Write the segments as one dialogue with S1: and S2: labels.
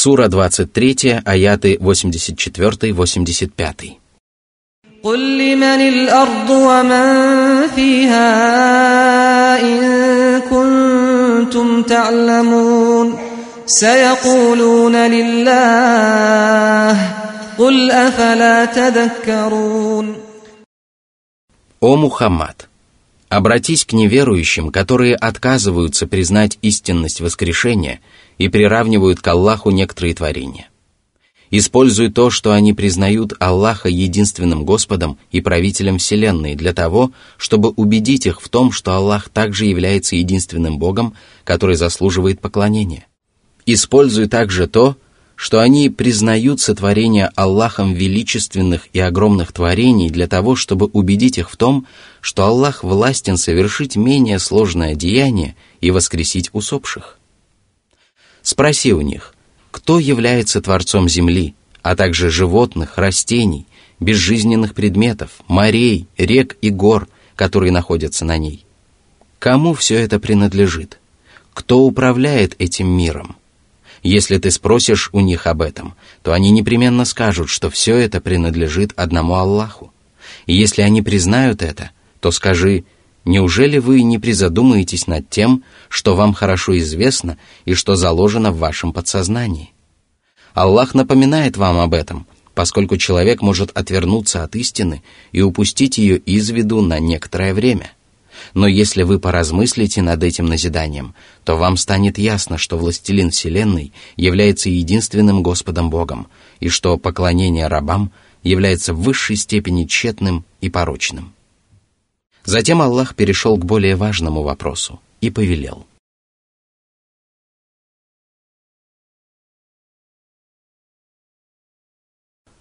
S1: Сура 23, аяты 84-85.
S2: قل لمن الأرض ومن فيها إن كنتم تعلمون سيقولون لله قل أفلا تذكرون
S1: О Мухаммад! Обратись к неверующим, которые отказываются признать истинность воскрешения и приравнивают к Аллаху некоторые творения. Используй то, что они признают Аллаха единственным Господом и правителем Вселенной для того, чтобы убедить их в том, что Аллах также является единственным Богом, который заслуживает поклонения. Используй также то, что они признают сотворение Аллахом величественных и огромных творений для того, чтобы убедить их в том, что Аллах властен совершить менее сложное деяние и воскресить усопших. Спроси у них, кто является Творцом Земли, а также животных, растений, безжизненных предметов, морей, рек и гор, которые находятся на ней. Кому все это принадлежит? Кто управляет этим миром? Если ты спросишь у них об этом, то они непременно скажут, что все это принадлежит одному Аллаху. И если они признают это, то скажи, неужели вы не призадумаетесь над тем, что вам хорошо известно и что заложено в вашем подсознании? Аллах напоминает вам об этом, поскольку человек может отвернуться от истины и упустить ее из виду на некоторое время – но если вы поразмыслите над этим назиданием, то вам станет ясно, что Властелин Вселенной является единственным Господом Богом, и что поклонение рабам является в высшей степени тщетным и порочным. Затем Аллах перешел к более важному вопросу и повелел.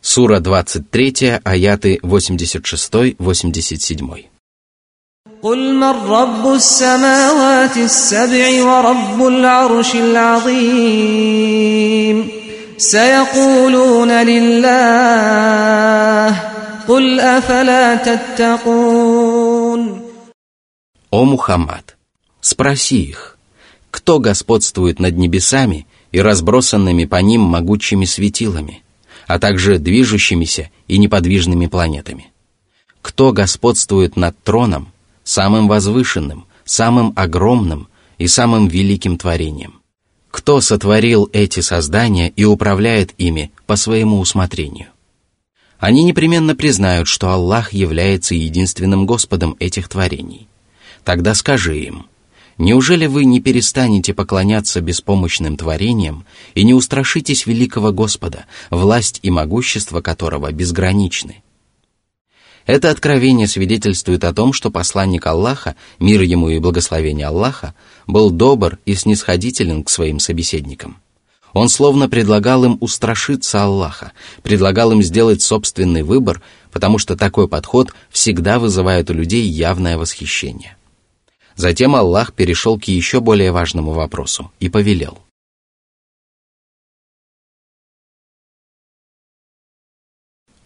S1: Сура 23, аяты 86-87.
S2: قل من رب السماوات السبع ورب العرش العظيم سيقولون لله قل أفلا تتقون
S1: о Мухаммад, спроси их, кто господствует над небесами и разбросанными по ним могучими светилами, а также движущимися и неподвижными планетами? Кто господствует над троном – самым возвышенным, самым огромным и самым великим творением. Кто сотворил эти создания и управляет ими по своему усмотрению? Они непременно признают, что Аллах является единственным Господом этих творений. Тогда скажи им, неужели вы не перестанете поклоняться беспомощным творениям и не устрашитесь великого Господа, власть и могущество которого безграничны? Это откровение свидетельствует о том, что посланник Аллаха, мир ему и благословение Аллаха, был добр и снисходителен к своим собеседникам. Он словно предлагал им устрашиться Аллаха, предлагал им сделать собственный выбор, потому что такой подход всегда вызывает у людей явное восхищение. Затем Аллах перешел к еще более важному вопросу и повелел –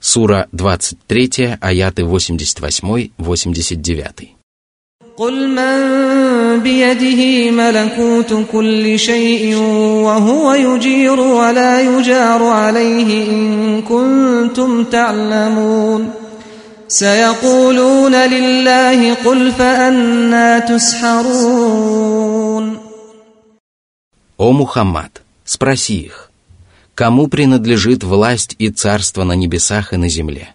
S1: Сура 23, аяты 88-89.
S2: قل من بيده ملكوت كل شيء وهو يجير ولا يجار عليه إن كنتم تعلمون سيقولون لله قل فأنا تسحرون
S1: О Мухаммад, спроси их, Кому принадлежит власть и царство на небесах и на земле?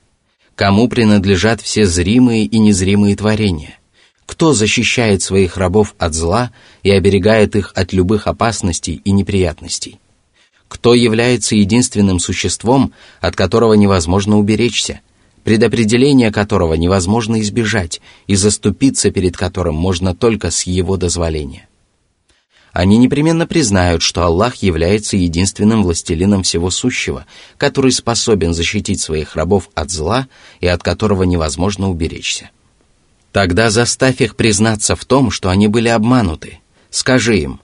S1: Кому принадлежат все зримые и незримые творения? Кто защищает своих рабов от зла и оберегает их от любых опасностей и неприятностей? Кто является единственным существом, от которого невозможно уберечься, предопределение которого невозможно избежать и заступиться перед которым можно только с его дозволения? они непременно признают, что Аллах является единственным властелином всего сущего, который способен защитить своих рабов от зла и от которого невозможно уберечься. Тогда заставь их признаться в том, что они были обмануты. Скажи им,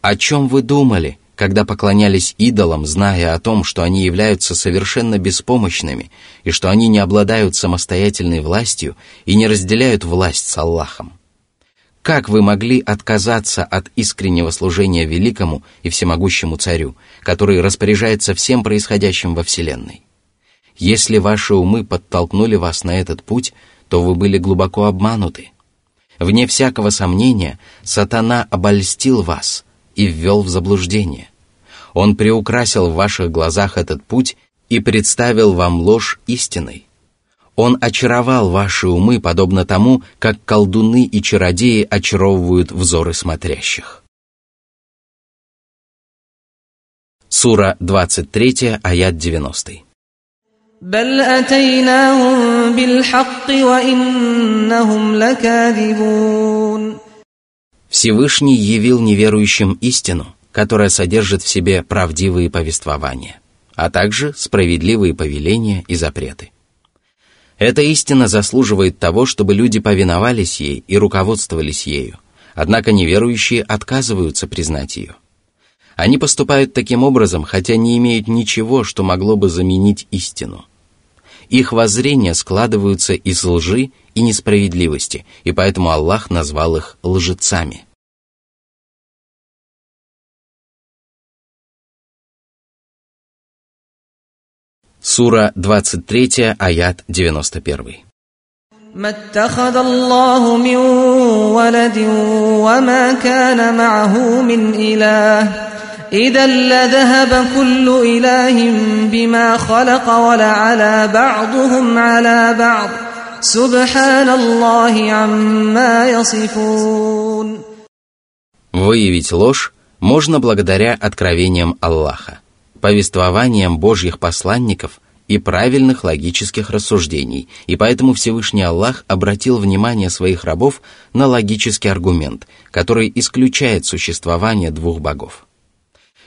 S1: о чем вы думали, когда поклонялись идолам, зная о том, что они являются совершенно беспомощными и что они не обладают самостоятельной властью и не разделяют власть с Аллахом? Как вы могли отказаться от искреннего служения великому и всемогущему царю, который распоряжается всем происходящим во Вселенной? Если ваши умы подтолкнули вас на этот путь, то вы были глубоко обмануты. Вне всякого сомнения, сатана обольстил вас и ввел в заблуждение. Он приукрасил в ваших глазах этот путь и представил вам ложь истиной. Он очаровал ваши умы, подобно тому, как колдуны и чародеи очаровывают взоры смотрящих. Сура 23, аят 90.
S2: بل أتيناهم بالحق وإنهم لكاذبون
S1: Всевышний явил неверующим истину, которая содержит в себе правдивые повествования, а также справедливые повеления и запреты. Эта истина заслуживает того, чтобы люди повиновались ей и руководствовались ею, однако неверующие отказываются признать ее. Они поступают таким образом, хотя не имеют ничего, что могло бы заменить истину. Их воззрения складываются из лжи и несправедливости, и поэтому Аллах назвал их лжецами. Сура 23, аят 91.
S2: ما اتخذ الله من ولد وما كان معه من إله إذا لذهب كل إله بما خلق ولعلى بعضهم على بعض سبحان الله عما يصفون
S1: Выявить ложь можно благодаря откровениям Аллаха, повествованиям Божьих посланников и правильных логических рассуждений, и поэтому Всевышний Аллах обратил внимание своих рабов на логический аргумент, который исключает существование двух богов.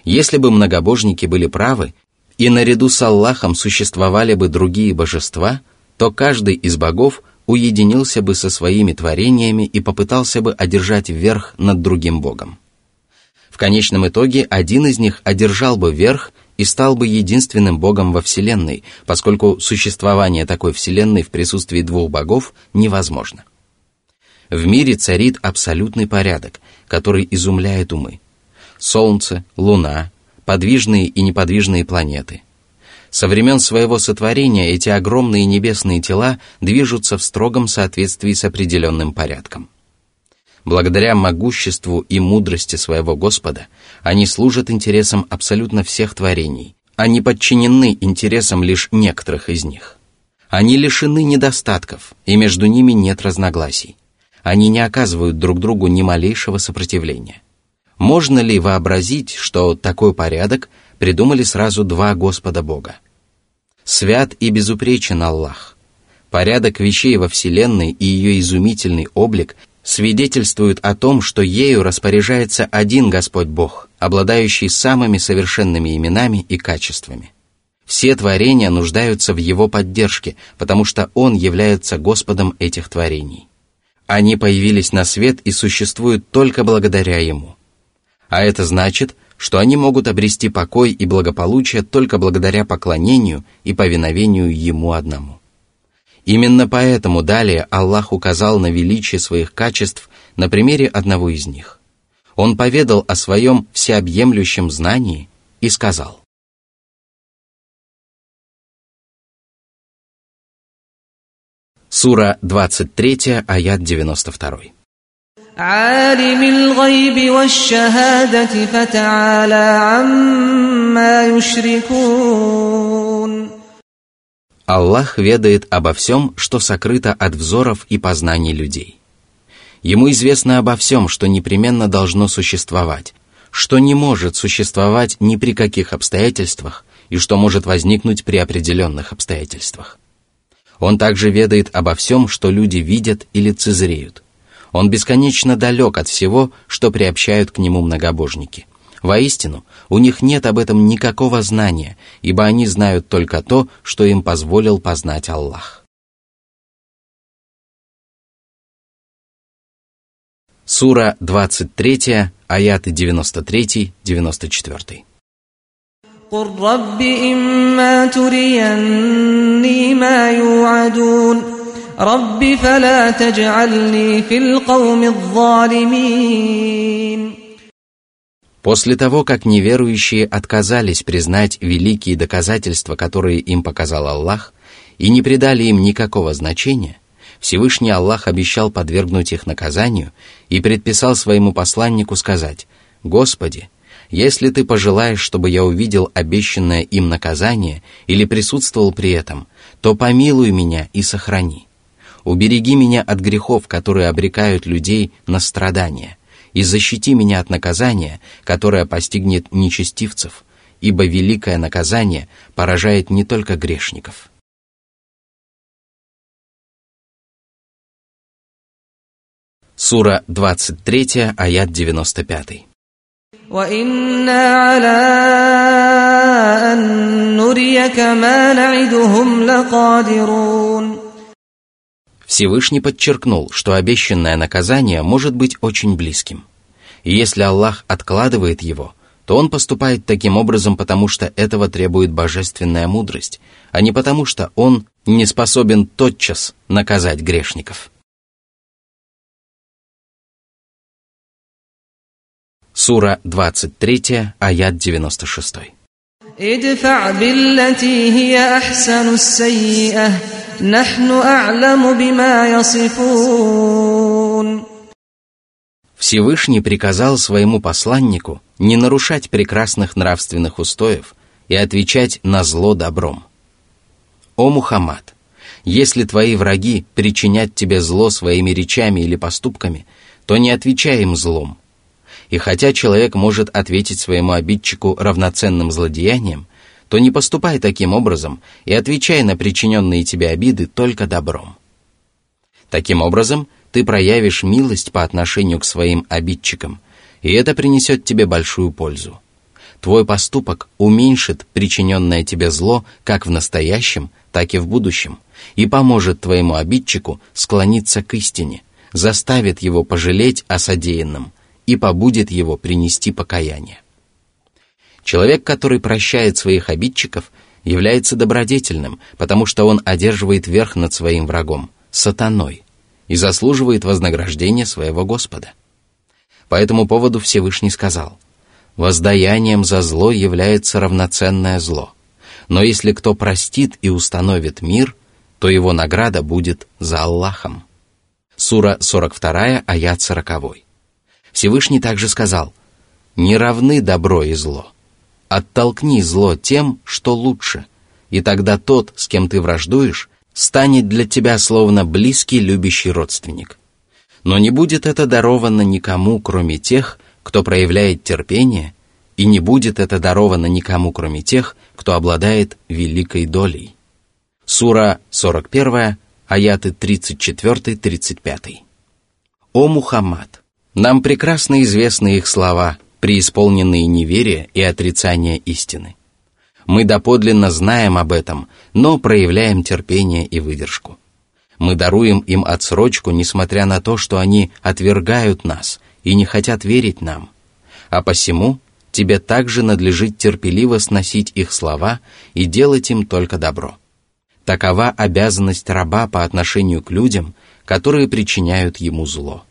S1: Если бы многобожники были правы, и наряду с Аллахом существовали бы другие божества, то каждый из богов уединился бы со своими творениями и попытался бы одержать верх над другим богом. В конечном итоге один из них одержал бы верх и стал бы единственным богом во Вселенной, поскольку существование такой Вселенной в присутствии двух богов невозможно. В мире царит абсолютный порядок, который изумляет умы. Солнце, Луна, подвижные и неподвижные планеты. Со времен своего сотворения эти огромные небесные тела движутся в строгом соответствии с определенным порядком. Благодаря могуществу и мудрости своего Господа они служат интересам абсолютно всех творений, они подчинены интересам лишь некоторых из них. Они лишены недостатков, и между ними нет разногласий. Они не оказывают друг другу ни малейшего сопротивления. Можно ли вообразить, что такой порядок придумали сразу два Господа Бога? Свят и безупречен Аллах. Порядок вещей во Вселенной и ее изумительный облик свидетельствуют о том, что ею распоряжается один Господь Бог, обладающий самыми совершенными именами и качествами. Все творения нуждаются в Его поддержке, потому что Он является Господом этих творений. Они появились на свет и существуют только благодаря Ему – а это значит, что они могут обрести покой и благополучие только благодаря поклонению и повиновению Ему одному. Именно поэтому далее Аллах указал на величие своих качеств на примере одного из них. Он поведал о своем всеобъемлющем знании и сказал. Сура 23, аят 92.
S2: عالم الغيب والشهادة فتعالى عما يشركون
S1: Аллах ведает обо всем, что сокрыто от взоров и познаний людей. Ему известно обо всем, что непременно должно существовать, что не может существовать ни при каких обстоятельствах и что может возникнуть при определенных обстоятельствах. Он также ведает обо всем, что люди видят или цезреют – он бесконечно далек от всего, что приобщают к нему многобожники. Воистину, у них нет об этом никакого знания, ибо они знают только то, что им позволил познать Аллах. Сура 23, аяты 93-94.
S2: قل رب إما تريني ما يوعدون رب فلا تجعلني في القوم الظالمين
S1: После того, как неверующие отказались признать великие доказательства, которые им показал Аллах, и не придали им никакого значения, Всевышний Аллах обещал подвергнуть их наказанию и предписал своему посланнику сказать «Господи, если ты пожелаешь, чтобы я увидел обещанное им наказание или присутствовал при этом, то помилуй меня и сохрани. Убереги меня от грехов, которые обрекают людей на страдания, и защити меня от наказания, которое постигнет нечестивцев, ибо великое наказание поражает не только грешников». Сура 23, аят 95. Всевышний подчеркнул, что обещанное наказание может быть очень близким. И если Аллах откладывает его, то он поступает таким образом, потому что этого требует божественная мудрость, а не потому что он не способен тотчас наказать грешников. Сура 23, аят 96. ادفع بالتي هي أحسن السيئة نحن أعلم بما يصفون Всевышний приказал своему посланнику не нарушать прекрасных нравственных устоев и отвечать на зло добром. О Мухаммад, если твои враги причинят тебе зло своими речами или поступками, то не отвечай им злом – и хотя человек может ответить своему обидчику равноценным злодеянием, то не поступай таким образом и отвечай на причиненные тебе обиды только добром. Таким образом, ты проявишь милость по отношению к своим обидчикам, и это принесет тебе большую пользу. Твой поступок уменьшит причиненное тебе зло как в настоящем, так и в будущем, и поможет твоему обидчику склониться к истине, заставит его пожалеть о содеянном – и побудет его принести покаяние. Человек, который прощает своих обидчиков, является добродетельным, потому что он одерживает верх над своим врагом, сатаной, и заслуживает вознаграждения своего Господа. По этому поводу Всевышний сказал, «Воздаянием за зло является равноценное зло, но если кто простит и установит мир, то его награда будет за Аллахом». Сура 42, аят 40. Всевышний также сказал, «Не равны добро и зло. Оттолкни зло тем, что лучше, и тогда тот, с кем ты враждуешь, станет для тебя словно близкий любящий родственник. Но не будет это даровано никому, кроме тех, кто проявляет терпение, и не будет это даровано никому, кроме тех, кто обладает великой долей». Сура 41, аяты 34-35. «О Мухаммад! Нам прекрасно известны их слова, преисполненные неверия и отрицания истины. Мы доподлинно знаем об этом, но проявляем терпение и выдержку. Мы даруем им отсрочку, несмотря на то, что они отвергают нас и не хотят верить нам. А посему тебе также надлежит терпеливо сносить их слова и делать им только добро. Такова обязанность раба по отношению к людям, которые причиняют ему зло.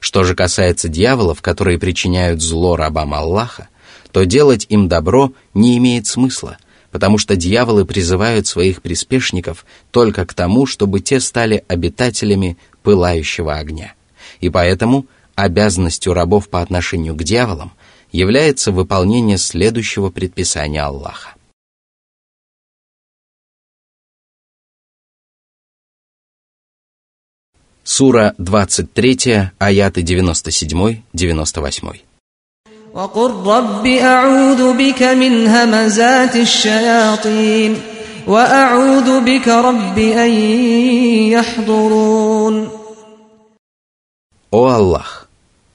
S1: Что же касается дьяволов, которые причиняют зло рабам Аллаха, то делать им добро не имеет смысла, потому что дьяволы призывают своих приспешников только к тому, чтобы те стали обитателями пылающего огня. И поэтому обязанностью рабов по отношению к дьяволам является выполнение следующего предписания Аллаха. Сура 23, аяты 97-98. وقل رب أعوذ بك من همزات الشياطين وأعوذ بك رب أن يحضرون О Аллах,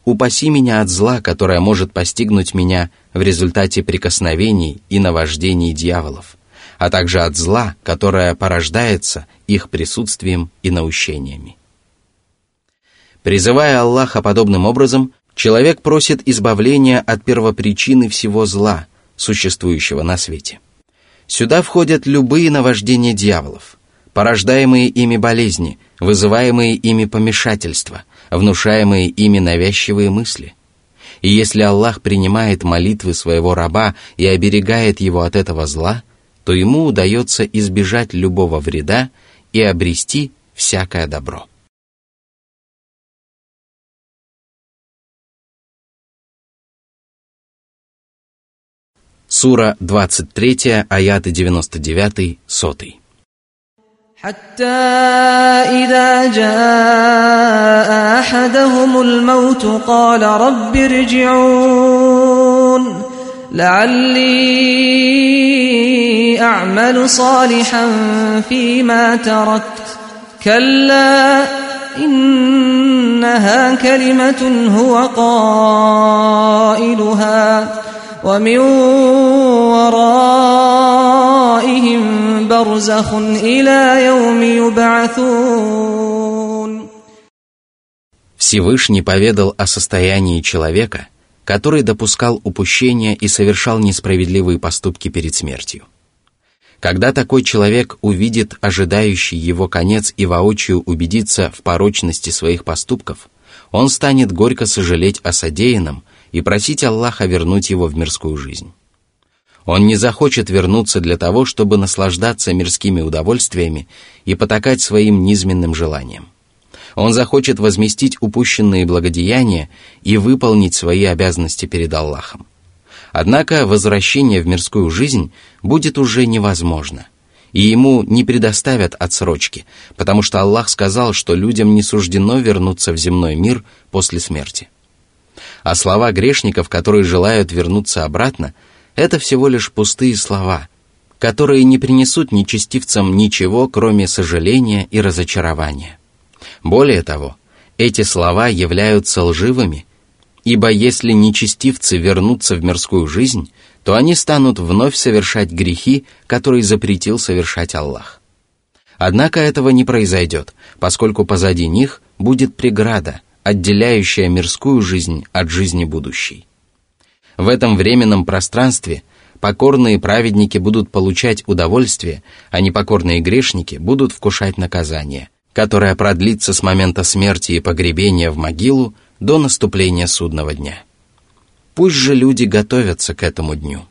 S1: упаси меня от зла, которое может постигнуть меня в результате прикосновений и наваждений дьяволов, а также от зла, которое порождается их присутствием и наущениями. Призывая Аллаха подобным образом, человек просит избавления от первопричины всего зла, существующего на свете. Сюда входят любые наваждения дьяволов, порождаемые ими болезни, вызываемые ими помешательства, внушаемые ими навязчивые мысли. И если Аллах принимает молитвы своего раба и оберегает его от этого зла, то ему удается избежать любого вреда и обрести всякое добро. Сура 23, аяты 99, 100.
S2: حتى إذا جاء أحدهم الموت قال رب ارجعون لعلي أعمل صالحا فيما تركت كلا إنها كلمة هو قائلها ومن ورائهم برزخ إلى يوم يبعثون
S1: Всевышний поведал о состоянии человека, который допускал упущения и совершал несправедливые поступки перед смертью. Когда такой человек увидит ожидающий его конец и воочию убедится в порочности своих поступков, он станет горько сожалеть о содеянном и просить Аллаха вернуть его в мирскую жизнь. Он не захочет вернуться для того, чтобы наслаждаться мирскими удовольствиями и потакать своим низменным желаниям. Он захочет возместить упущенные благодеяния и выполнить свои обязанности перед Аллахом. Однако возвращение в мирскую жизнь будет уже невозможно, и ему не предоставят отсрочки, потому что Аллах сказал, что людям не суждено вернуться в земной мир после смерти. А слова грешников, которые желают вернуться обратно, это всего лишь пустые слова, которые не принесут нечестивцам ничего, кроме сожаления и разочарования. Более того, эти слова являются лживыми, ибо если нечестивцы вернутся в мирскую жизнь, то они станут вновь совершать грехи, которые запретил совершать Аллах. Однако этого не произойдет, поскольку позади них будет преграда, отделяющая мирскую жизнь от жизни будущей. В этом временном пространстве покорные праведники будут получать удовольствие, а непокорные грешники будут вкушать наказание – которая продлится с момента смерти и погребения в могилу до наступления судного дня. Пусть же люди готовятся к этому дню.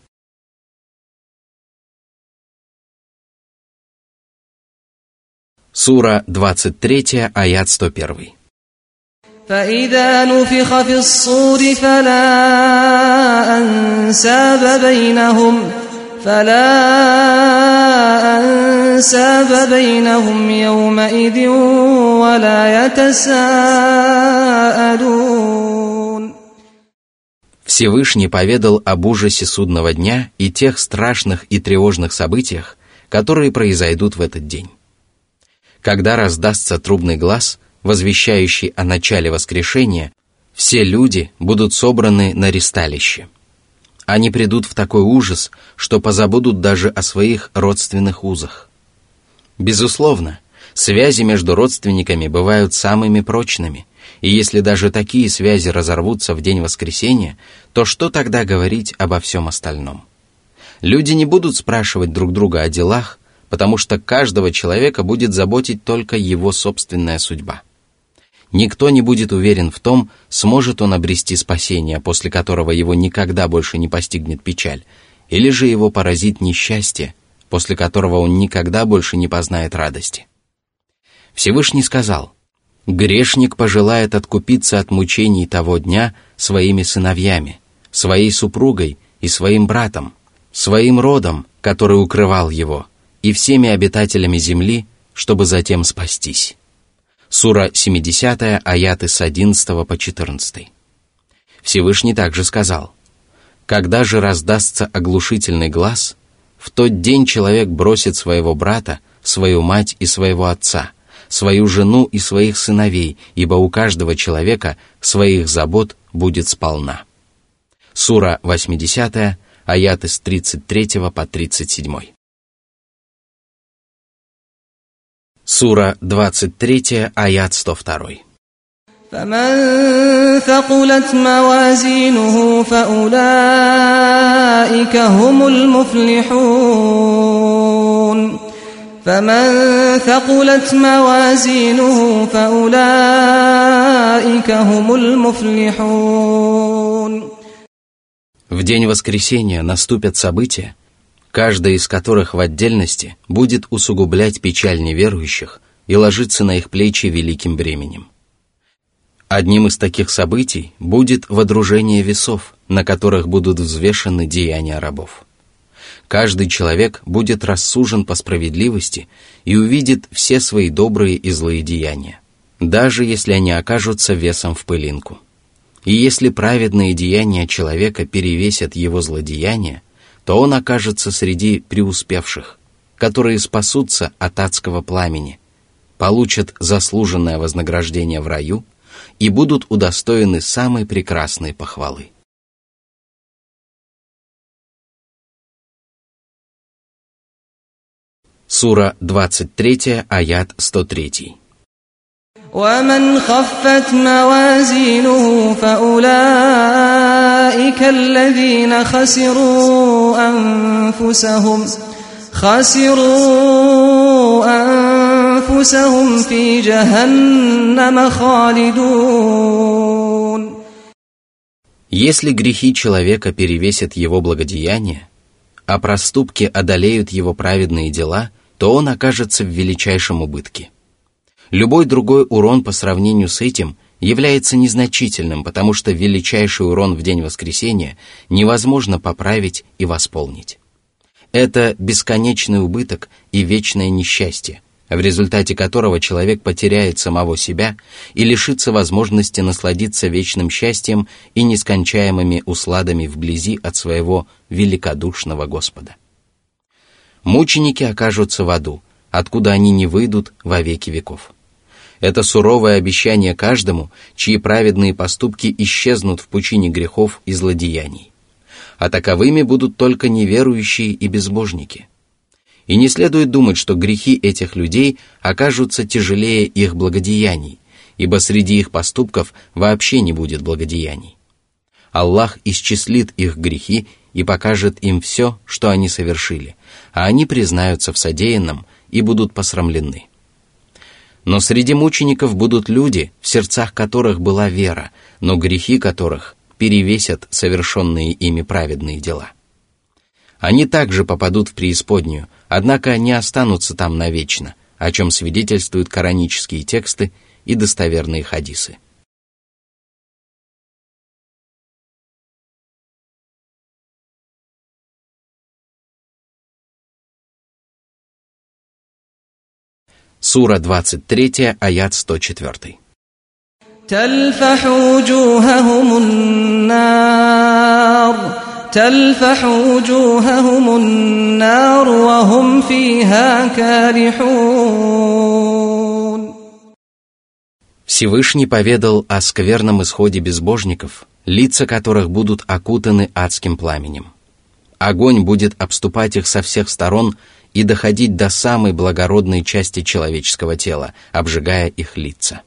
S1: Сура 23, аят 101.
S2: فإذا نفخ في الصور فلا أنساب بينهم فلا أنساب بينهم يومئذ ولا يتساءلون
S1: Всевышний поведал об ужасе судного дня и тех страшных и тревожных событиях, которые произойдут в этот день. Когда раздастся трубный глаз, возвещающий о начале воскрешения, все люди будут собраны на ристалище – они придут в такой ужас, что позабудут даже о своих родственных узах. Безусловно, связи между родственниками бывают самыми прочными, и если даже такие связи разорвутся в день воскресения, то что тогда говорить обо всем остальном? Люди не будут спрашивать друг друга о делах, потому что каждого человека будет заботить только его собственная судьба – Никто не будет уверен в том, сможет он обрести спасение, после которого его никогда больше не постигнет печаль, или же его поразит несчастье, после которого он никогда больше не познает радости. Всевышний сказал, «Грешник пожелает откупиться от мучений того дня своими сыновьями, своей супругой и своим братом, своим родом, который укрывал его, и всеми обитателями земли, чтобы затем спастись». Сура 70, аяты с 11 по 14. Всевышний также сказал, «Когда же раздастся оглушительный глаз, в тот день человек бросит своего брата, свою мать и своего отца, свою жену и своих сыновей, ибо у каждого человека своих забот будет сполна». Сура 80, аяты с 33 по 37. Сура 23, аят 102.
S2: فمن ثقلت موازينه فأولئك هم المفلحون فمن ثقلت موازينه فأولئك هم المفلحون
S1: В день воскресения наступят события, каждая из которых в отдельности будет усугублять печаль неверующих и ложиться на их плечи великим бременем. Одним из таких событий будет водружение весов, на которых будут взвешены деяния рабов. Каждый человек будет рассужен по справедливости и увидит все свои добрые и злые деяния, даже если они окажутся весом в пылинку. И если праведные деяния человека перевесят его злодеяния, то он окажется среди преуспевших, которые спасутся от адского пламени, получат заслуженное вознаграждение в раю – и будут удостоены самой прекрасной похвалы. Сура 23, аят 103.
S2: ومن خفت موازينه فأولئك الذين خسروا أنفسهم خسروا أنفسهم أنفسهم في جهنم خالدون
S1: Если грехи человека перевесят его благодеяния, а проступки одолеют его праведные дела, то он окажется в величайшем убытке. Любой другой урон по сравнению с этим является незначительным, потому что величайший урон в день воскресения невозможно поправить и восполнить. Это бесконечный убыток и вечное несчастье – в результате которого человек потеряет самого себя и лишится возможности насладиться вечным счастьем и нескончаемыми усладами вблизи от своего великодушного Господа. Мученики окажутся в аду, откуда они не выйдут во веки веков. Это суровое обещание каждому, чьи праведные поступки исчезнут в пучине грехов и злодеяний. А таковыми будут только неверующие и безбожники. И не следует думать, что грехи этих людей окажутся тяжелее их благодеяний, ибо среди их поступков вообще не будет благодеяний. Аллах исчислит их грехи и покажет им все, что они совершили, а они признаются в содеянном и будут посрамлены. Но среди мучеников будут люди, в сердцах которых была вера, но грехи которых перевесят совершенные ими праведные дела. Они также попадут в преисподнюю, однако не останутся там навечно, о чем свидетельствуют коранические тексты и достоверные хадисы. Сура 23, аят 104.
S2: تلفح وجوههم النار تلفح وجوههم النار وهم فيها كارحون
S1: Всевышний поведал о скверном исходе безбожников, лица которых будут окутаны адским пламенем. Огонь будет обступать их со всех сторон и доходить до самой благородной части человеческого тела, обжигая их лица.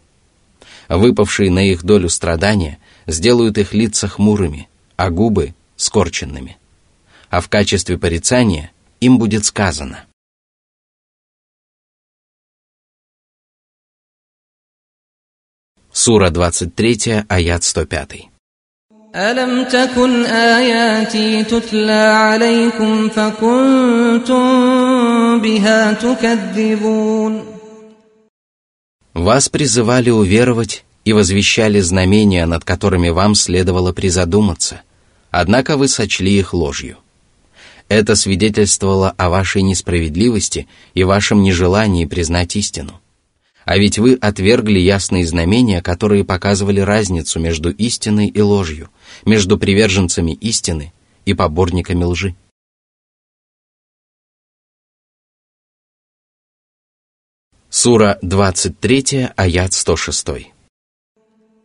S1: Выпавшие на их долю страдания сделают их лица хмурыми, а губы скорченными. А в качестве порицания им будет сказано. Сура 23, аят 105.
S2: ألم تكن آياتي تتلى عليكم فكنتم بها تكذبون
S1: Вас призывали уверовать и возвещали знамения, над которыми вам следовало призадуматься – однако вы сочли их ложью. Это свидетельствовало о вашей несправедливости и вашем нежелании признать истину. А ведь вы отвергли ясные знамения, которые показывали разницу между истиной и ложью, между приверженцами истины и поборниками лжи. Сура 23, аят 106.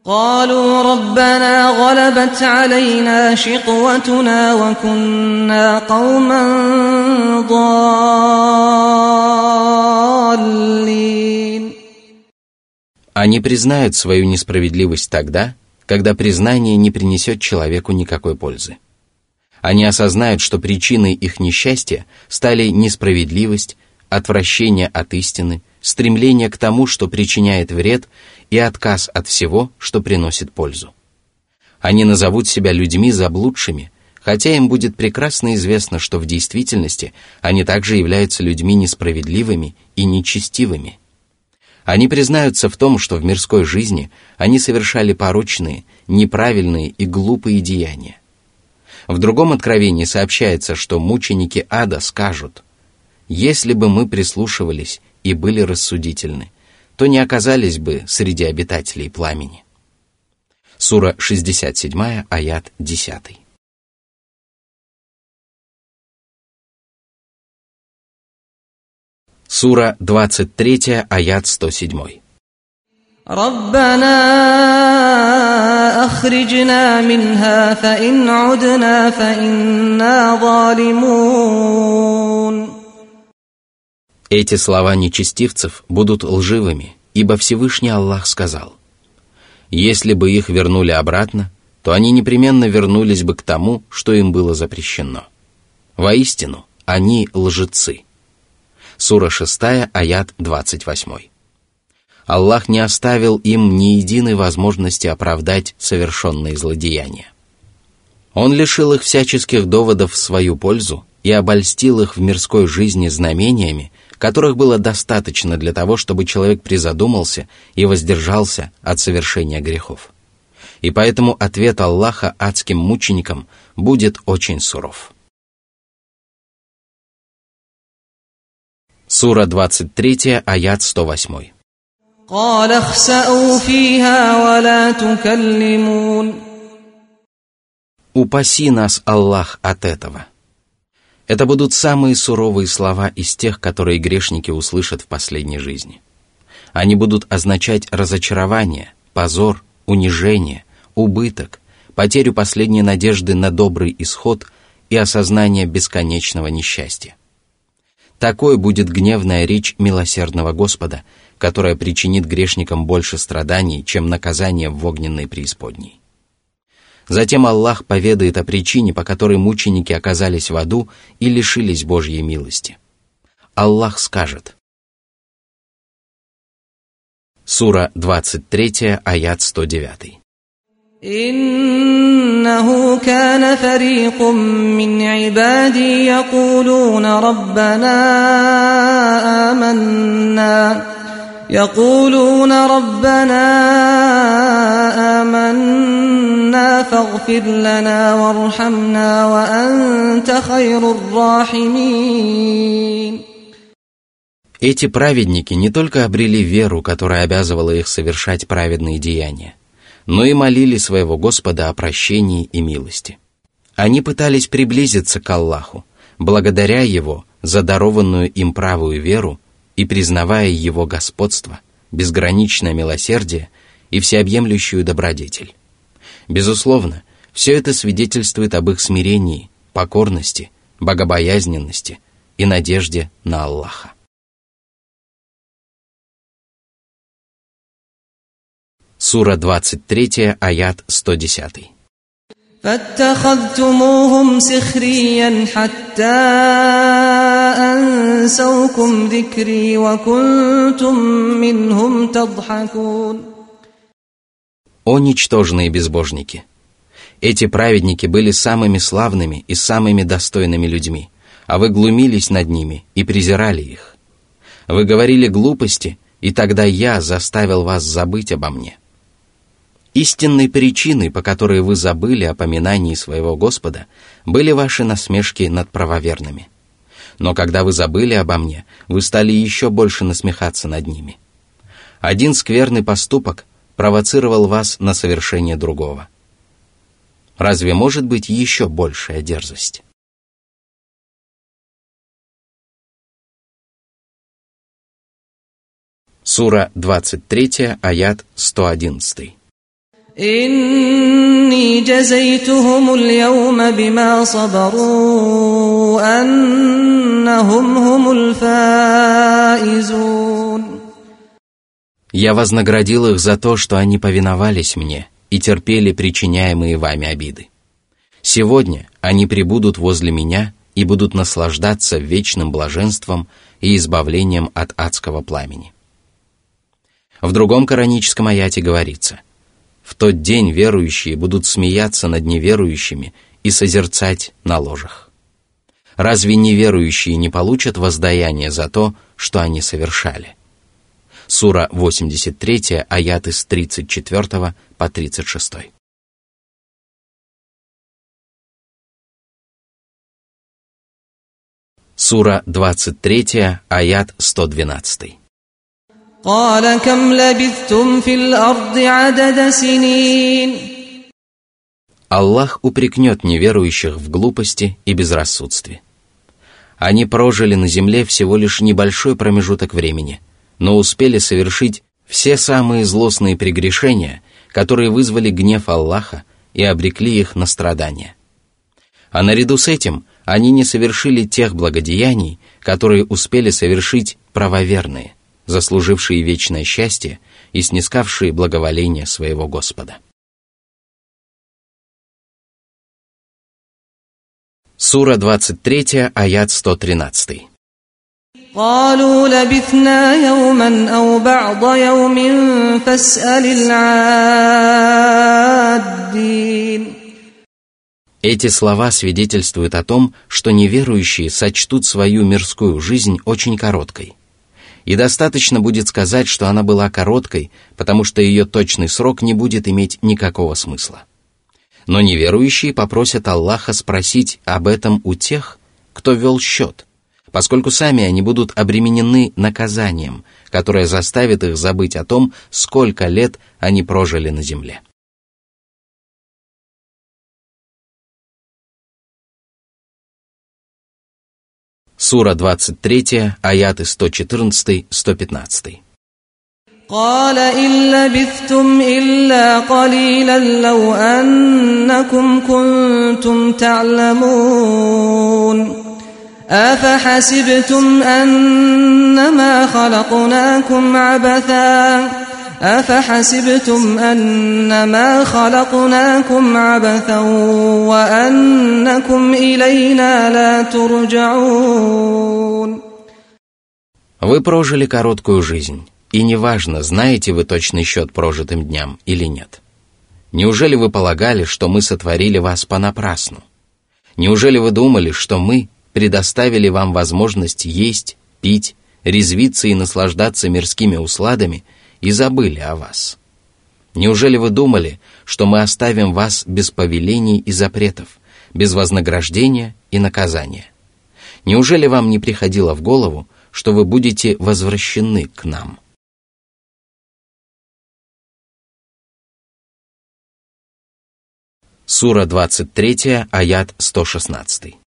S2: قالوا ربنا غلبت علينا شقوتنا وكنا قوما ضالين
S1: Они признают свою несправедливость тогда, когда признание не принесет человеку никакой пользы. Они осознают, что причиной их несчастья стали несправедливость, отвращение от истины, стремление к тому, что причиняет вред, и отказ от всего, что приносит пользу. Они назовут себя людьми заблудшими, хотя им будет прекрасно известно, что в действительности они также являются людьми несправедливыми и нечестивыми. Они признаются в том, что в мирской жизни они совершали порочные, неправильные и глупые деяния. В другом откровении сообщается, что мученики ада скажут, «Если бы мы прислушивались и были рассудительны, то не оказались бы среди обитателей пламени». Сура 67, аят 10. Сура 23, аят 107.
S2: ربنا أخرجنا منها فإن عدنا فإنا ظالمون
S1: эти слова нечестивцев будут лживыми, ибо Всевышний Аллах сказал, «Если бы их вернули обратно, то они непременно вернулись бы к тому, что им было запрещено. Воистину, они лжецы». Сура 6, аят 28. Аллах не оставил им ни единой возможности оправдать совершенные злодеяния. Он лишил их всяческих доводов в свою пользу и обольстил их в мирской жизни знамениями, которых было достаточно для того, чтобы человек призадумался и воздержался от совершения грехов. И поэтому ответ Аллаха адским мученикам будет очень суров. Сура 23, аят 108. Упаси нас, Аллах, от этого. Это будут самые суровые слова из тех, которые грешники услышат в последней жизни. Они будут означать разочарование, позор, унижение, убыток, потерю последней надежды на добрый исход и осознание бесконечного несчастья. Такой будет гневная речь милосердного Господа, которая причинит грешникам больше страданий, чем наказание в огненной преисподней. Затем Аллах поведает о причине, по которой мученики оказались в аду и лишились Божьей милости. Аллах скажет. Сура 23, аят 109.
S2: إنه كان فريق من عبادي يقولون ربنا آمنا يقولون ربنا آمنا فاغفر لنا وارحمنا وأنت خير الراحمين
S1: Эти праведники не только обрели веру, которая обязывала их совершать праведные деяния, но и молили своего Господа о прощении и милости. Они пытались приблизиться к Аллаху, благодаря Его за дарованную им правую веру и признавая Его господство, безграничное милосердие и всеобъемлющую добродетель. Безусловно, все это свидетельствует об их смирении, покорности, богобоязненности и надежде на Аллаха. Сура 23, аят 110.
S2: فاتخذتموهم سخريا حتى أنسوكم ذكري وكنتم منهم تضحكون
S1: О ничтожные безбожники! Эти праведники были самыми славными и самыми достойными людьми, а вы глумились над ними и презирали их. Вы говорили глупости, и тогда я заставил вас забыть обо мне. Истинной причиной, по которой вы забыли о поминании своего Господа, были ваши насмешки над правоверными. Но когда вы забыли обо мне, вы стали еще больше насмехаться над ними. Один скверный поступок провоцировал вас на совершение другого. Разве может быть еще большая дерзость? Сура 23, аят 111.
S2: إني جزيتهم اليوم بما صبروا أنهم هم الفائزون
S1: Я вознаградил их за то, что они повиновались мне и терпели причиняемые вами обиды. Сегодня они прибудут возле меня и будут наслаждаться вечным блаженством и избавлением от адского пламени. В другом кораническом аяте говорится, «В тот день верующие будут смеяться над неверующими и созерцать на ложах». Разве неверующие не получат воздаяние за то, что они совершали? Сура 83, аяты с 34 по 36. Сура 23, аят 112.
S2: قال كم لبثتم في الأرض عدد سنين
S1: Аллах упрекнет неверующих в глупости и безрассудстве. Они прожили на земле всего лишь небольшой промежуток времени, но успели совершить все самые злостные прегрешения, которые вызвали гнев Аллаха и обрекли их на страдания. А наряду с этим они не совершили тех благодеяний, которые успели совершить правоверные, заслужившие вечное счастье и снискавшие благоволение своего Господа. Сура 23, аят 113.
S2: قالوا لبثنا يوما أو بعض يوم فاسأل العادين
S1: Эти слова свидетельствуют о том, что неверующие сочтут свою мирскую жизнь очень короткой. И достаточно будет сказать, что она была короткой, потому что ее точный срок не будет иметь никакого смысла. Но неверующие попросят Аллаха спросить об этом у тех, кто вел счет, поскольку сами они будут обременены наказанием, которое заставит их забыть о том, сколько лет они прожили на земле. Сура 23, аяты 114-115.
S2: قال إن لبثتم إلا قليلا لو أنكم كنتم تعلمون أفحسبتم أنما خلقناكم عبثا أفحسبتم أنما خلقناكم عبثا وأنكم إلينا لا ترجعون
S1: Вы прожили короткую жизнь, И неважно, знаете вы точный счет прожитым дням или нет. Неужели вы полагали, что мы сотворили вас понапрасну? Неужели вы думали, что мы предоставили вам возможность есть, пить, резвиться и наслаждаться мирскими усладами – и забыли о вас. Неужели вы думали, что мы оставим вас без повелений и запретов, без вознаграждения и наказания? Неужели вам не приходило в голову, что вы будете возвращены к нам? Сура 23, аят 116.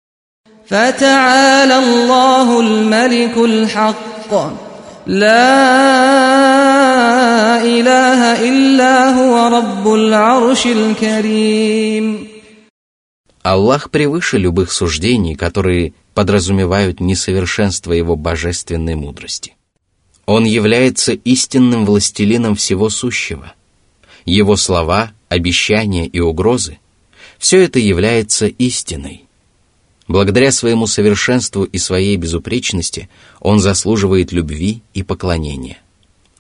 S2: فتعالى الله الملك الحق لا إله إلا هو رب العرش الكريم
S1: Аллах превыше любых суждений, которые подразумевают несовершенство Его божественной мудрости. Он является истинным властелином всего сущего. Его слова, обещания и угрозы – все это является истиной. Благодаря своему совершенству и своей безупречности он заслуживает любви и поклонения.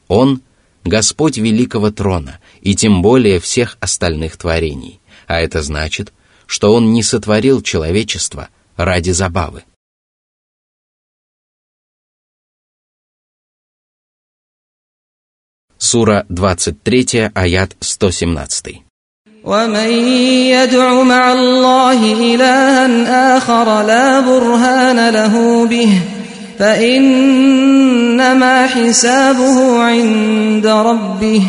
S1: Он – Господь великого трона и тем более всех остальных творений, а это значит, что Он не сотворил человечество ради забавы. Сура 23, аят 117.
S2: ومن يدع مع الله إلها آخر لا برهان له به فإنما حسابه عند ربه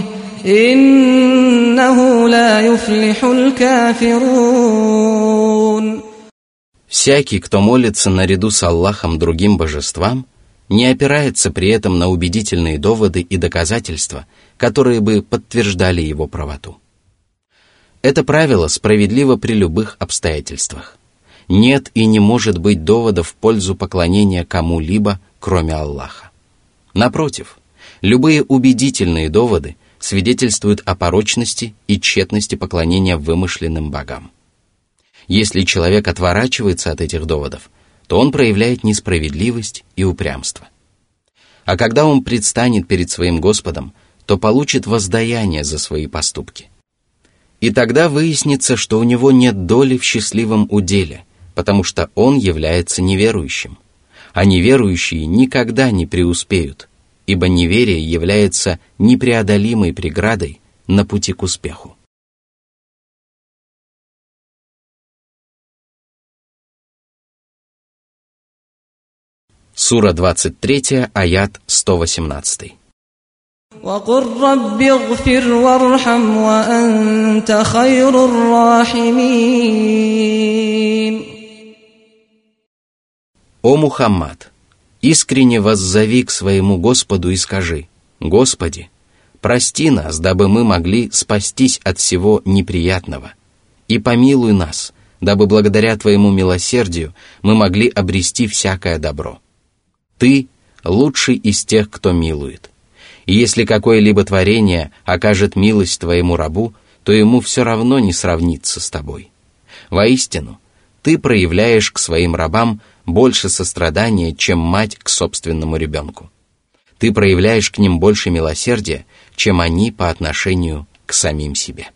S2: إنه لا يفلح الكافرون
S1: Всякий, кто молится наряду с Аллахом другим божествам, не опирается при этом на убедительные доводы и доказательства, которые бы подтверждали его правоту. Это правило справедливо при любых обстоятельствах. Нет и не может быть довода в пользу поклонения кому-либо, кроме Аллаха. Напротив, любые убедительные доводы свидетельствуют о порочности и тщетности поклонения вымышленным богам. Если человек отворачивается от этих доводов, то он проявляет несправедливость и упрямство. А когда он предстанет перед своим Господом, то получит воздаяние за свои поступки. И тогда выяснится, что у него нет доли в счастливом уделе, потому что он является неверующим. А неверующие никогда не преуспеют, ибо неверие является непреодолимой преградой на пути к успеху. Сура 23, аят 118.
S2: وقل رب اغفر وارحم وأنت خير الراحمين
S1: О Мухаммад, искренне воззови к своему Господу и скажи, Господи, прости нас, дабы мы могли спастись от всего неприятного, и помилуй нас, дабы благодаря Твоему милосердию мы могли обрести всякое добро. Ты лучший из тех, кто милует. Если какое-либо творение окажет милость твоему рабу, то ему все равно не сравнится с тобой. Воистину, ты проявляешь к своим рабам больше сострадания, чем мать к собственному ребенку. Ты проявляешь к ним больше милосердия, чем они по отношению к самим себе.